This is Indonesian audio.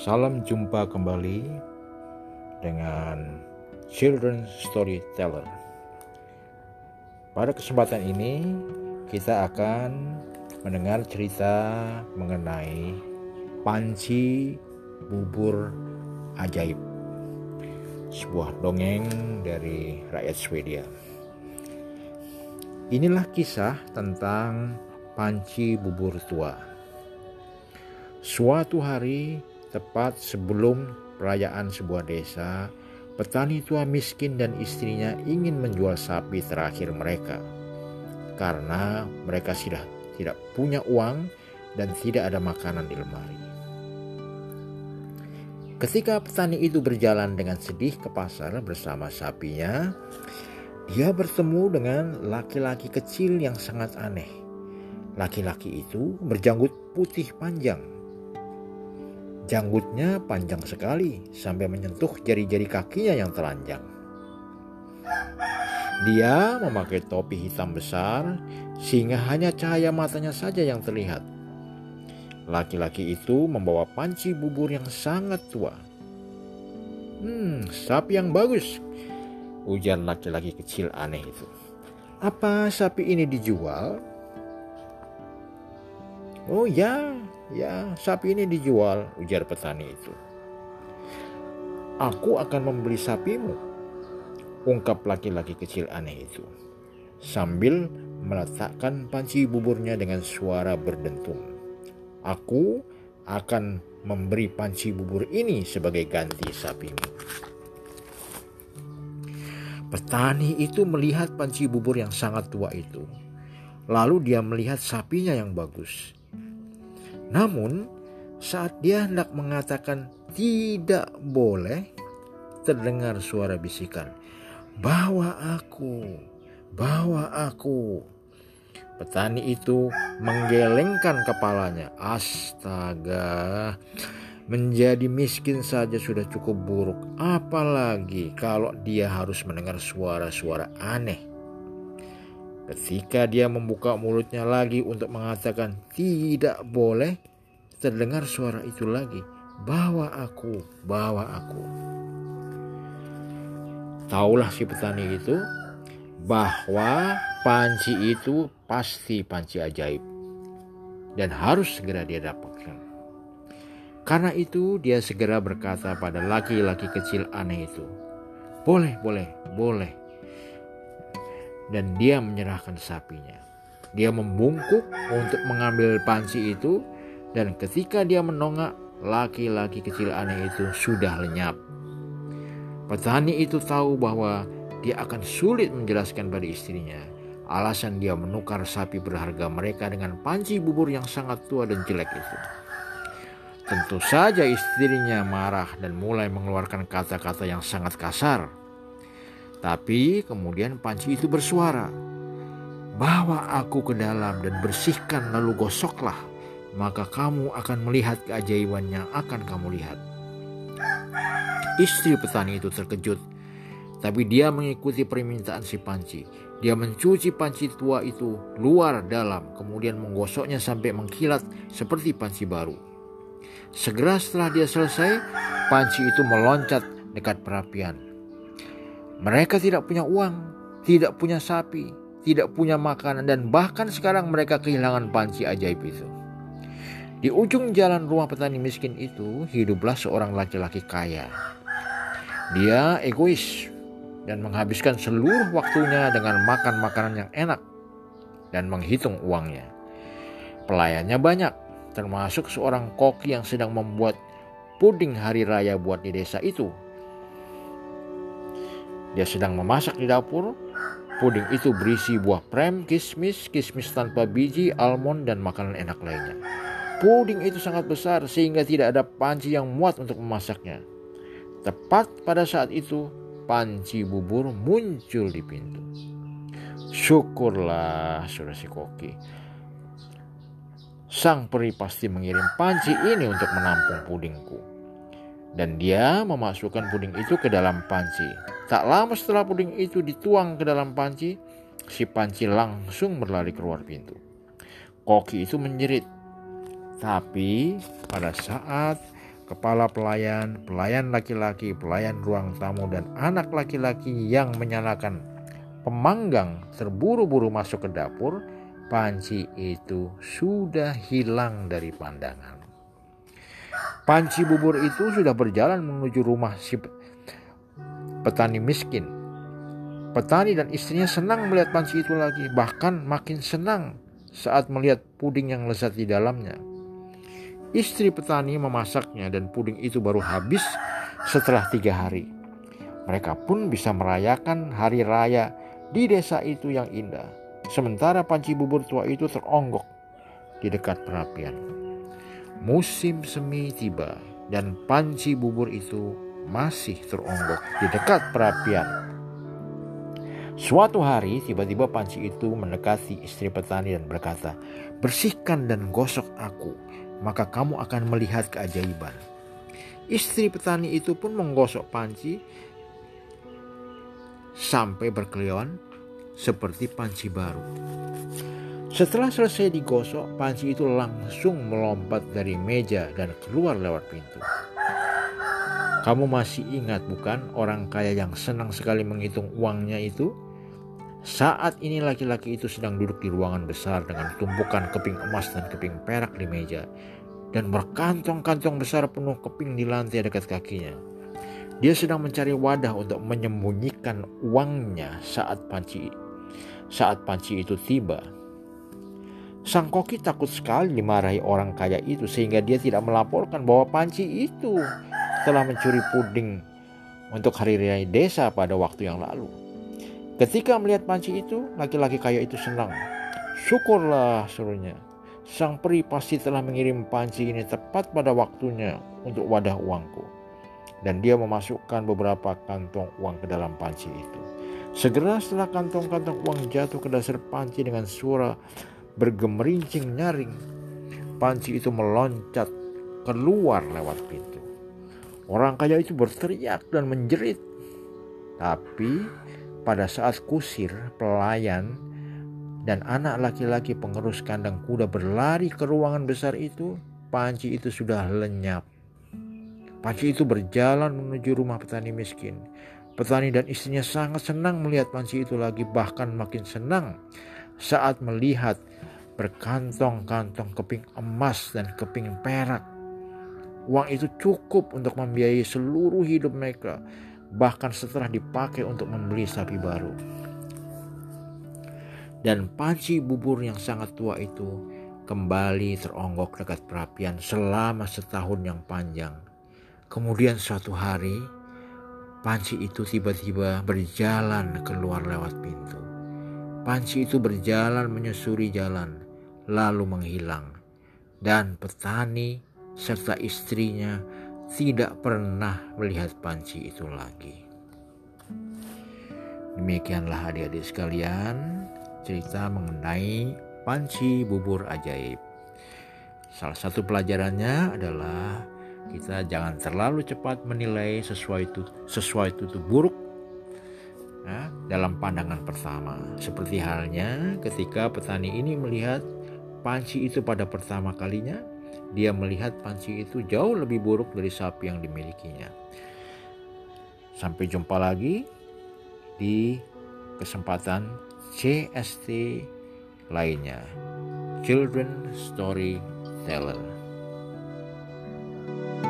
Salam jumpa kembali dengan Children Storyteller. Pada kesempatan ini kita akan mendengar cerita mengenai panci bubur ajaib. Sebuah dongeng dari rakyat Swedia. Inilah kisah tentang panci bubur tua. Suatu hari tepat sebelum perayaan sebuah desa, petani tua miskin dan istrinya ingin menjual sapi terakhir mereka karena mereka sudah tidak punya uang dan tidak ada makanan di lemari. Ketika petani itu berjalan dengan sedih ke pasar bersama sapinya, dia bertemu dengan laki-laki kecil yang sangat aneh. Laki-laki itu berjanggut putih panjang. Janggutnya panjang sekali sampai menyentuh jari-jari kakinya yang telanjang. Dia memakai topi hitam besar sehingga hanya cahaya matanya saja yang terlihat. Laki-laki itu membawa panci bubur yang sangat tua. Hmm, sapi yang bagus, Ujar laki-laki kecil aneh itu. Apa sapi ini dijual? Oh ya, ya sapi ini dijual, ujar petani itu. Aku akan membeli sapimu, ungkap laki-laki kecil aneh itu. Sambil meletakkan panci buburnya dengan suara berdentum. Aku akan memberi panci bubur ini sebagai ganti sapimu. Petani itu melihat panci bubur yang sangat tua itu. Lalu dia melihat sapinya yang bagus. Namun, saat dia hendak mengatakan tidak boleh, terdengar suara bisikan, "Bawa aku, bawa aku." Petani itu menggelengkan kepalanya. Astaga, Menjadi miskin saja sudah cukup buruk, apalagi kalau dia harus mendengar suara-suara aneh. Ketika dia membuka mulutnya lagi untuk mengatakan tidak boleh, terdengar suara itu lagi, "Bawa aku, bawa aku." Taulah si petani itu bahwa panci itu pasti panci ajaib dan harus segera dia dapatkan. Karena itu dia segera berkata pada laki-laki kecil aneh itu, "Boleh, boleh, boleh." Dan dia menyerahkan sapinya. Dia membungkuk untuk mengambil panci itu dan ketika dia menongak, laki-laki kecil aneh itu sudah lenyap. Petani itu tahu bahwa dia akan sulit menjelaskan pada istrinya alasan dia menukar sapi berharga mereka dengan panci bubur yang sangat tua dan jelek itu. Tentu saja istrinya marah dan mulai mengeluarkan kata-kata yang sangat kasar. Tapi kemudian panci itu bersuara, "Bawa aku ke dalam dan bersihkan lalu gosoklah, maka kamu akan melihat keajaiban yang akan kamu lihat." Istri petani itu terkejut, tapi dia mengikuti permintaan si panci. Dia mencuci panci tua itu luar dalam, kemudian menggosoknya sampai mengkilat seperti panci baru. Segera setelah dia selesai, panci itu meloncat dekat perapian. Mereka tidak punya uang, tidak punya sapi, tidak punya makanan, dan bahkan sekarang mereka kehilangan panci ajaib itu. Di ujung jalan rumah petani miskin itu hiduplah seorang laki-laki kaya. Dia egois dan menghabiskan seluruh waktunya dengan makan makanan yang enak dan menghitung uangnya. Pelayannya banyak, termasuk seorang koki yang sedang membuat puding hari raya buat di desa itu. Dia sedang memasak di dapur. Puding itu berisi buah prem, kismis, kismis tanpa biji, almond, dan makanan enak lainnya. Puding itu sangat besar sehingga tidak ada panci yang muat untuk memasaknya. Tepat pada saat itu, panci bubur muncul di pintu. Syukurlah, saudara si koki Sang peri pasti mengirim panci ini untuk menampung pudingku. Dan dia memasukkan puding itu ke dalam panci. Tak lama setelah puding itu dituang ke dalam panci, si panci langsung berlari keluar pintu. Koki itu menjerit. Tapi pada saat kepala pelayan, pelayan laki-laki, pelayan ruang tamu, dan anak laki-laki yang menyalakan pemanggang terburu-buru masuk ke dapur, panci itu sudah hilang dari pandangan. Panci bubur itu sudah berjalan menuju rumah si petani miskin. Petani dan istrinya senang melihat panci itu lagi, bahkan makin senang saat melihat puding yang lezat di dalamnya. Istri petani memasaknya dan puding itu baru habis setelah tiga hari. Mereka pun bisa merayakan hari raya di desa itu yang indah. Sementara panci bubur tua itu teronggok di dekat perapian. Musim semi tiba dan panci bubur itu masih teronggok di dekat perapian. Suatu hari tiba-tiba panci itu mendekati istri petani dan berkata, Bersihkan dan gosok aku, maka kamu akan melihat keajaiban. Istri petani itu pun menggosok panci sampai berkeliaran seperti panci baru. Setelah selesai digosok, panci itu langsung melompat dari meja dan keluar lewat pintu. Kamu masih ingat bukan orang kaya yang senang sekali menghitung uangnya itu? Saat ini laki-laki itu sedang duduk di ruangan besar dengan tumpukan keping emas dan keping perak di meja dan berkantong-kantong besar penuh keping di lantai dekat kakinya. Dia sedang mencari wadah untuk menyembunyikan uangnya saat panci saat panci itu tiba. Sang koki takut sekali dimarahi orang kaya itu sehingga dia tidak melaporkan bahwa panci itu telah mencuri puding untuk hari raya desa pada waktu yang lalu. Ketika melihat panci itu, laki-laki kaya itu senang. Syukurlah serunya. Sang peri pasti telah mengirim panci ini tepat pada waktunya untuk wadah uangku. Dan dia memasukkan beberapa kantong uang ke dalam panci itu. Segera setelah kantong-kantong uang jatuh ke dasar panci dengan suara bergemerincing nyaring, panci itu meloncat keluar lewat pintu. Orang kaya itu berteriak dan menjerit. Tapi pada saat kusir, pelayan, dan anak laki-laki pengerus kandang kuda berlari ke ruangan besar itu, panci itu sudah lenyap. Panci itu berjalan menuju rumah petani miskin. Petani dan istrinya sangat senang melihat panci itu lagi, bahkan makin senang saat melihat berkantong-kantong keping emas dan keping perak. Uang itu cukup untuk membiayai seluruh hidup mereka bahkan setelah dipakai untuk membeli sapi baru. Dan panci bubur yang sangat tua itu kembali teronggok dekat perapian selama setahun yang panjang. Kemudian suatu hari, panci itu tiba-tiba berjalan keluar lewat pintu. Panci itu berjalan menyusuri jalan, lalu menghilang. Dan petani serta istrinya tidak pernah melihat panci itu lagi. Demikianlah adik-adik sekalian cerita mengenai panci bubur ajaib. Salah satu pelajarannya adalah kita jangan terlalu cepat menilai sesuai itu sesuai itu, buruk ya, dalam pandangan pertama. Seperti halnya ketika petani ini melihat panci itu pada pertama kalinya, dia melihat panci itu jauh lebih buruk dari sapi yang dimilikinya. Sampai jumpa lagi di kesempatan CST lainnya. Children Story you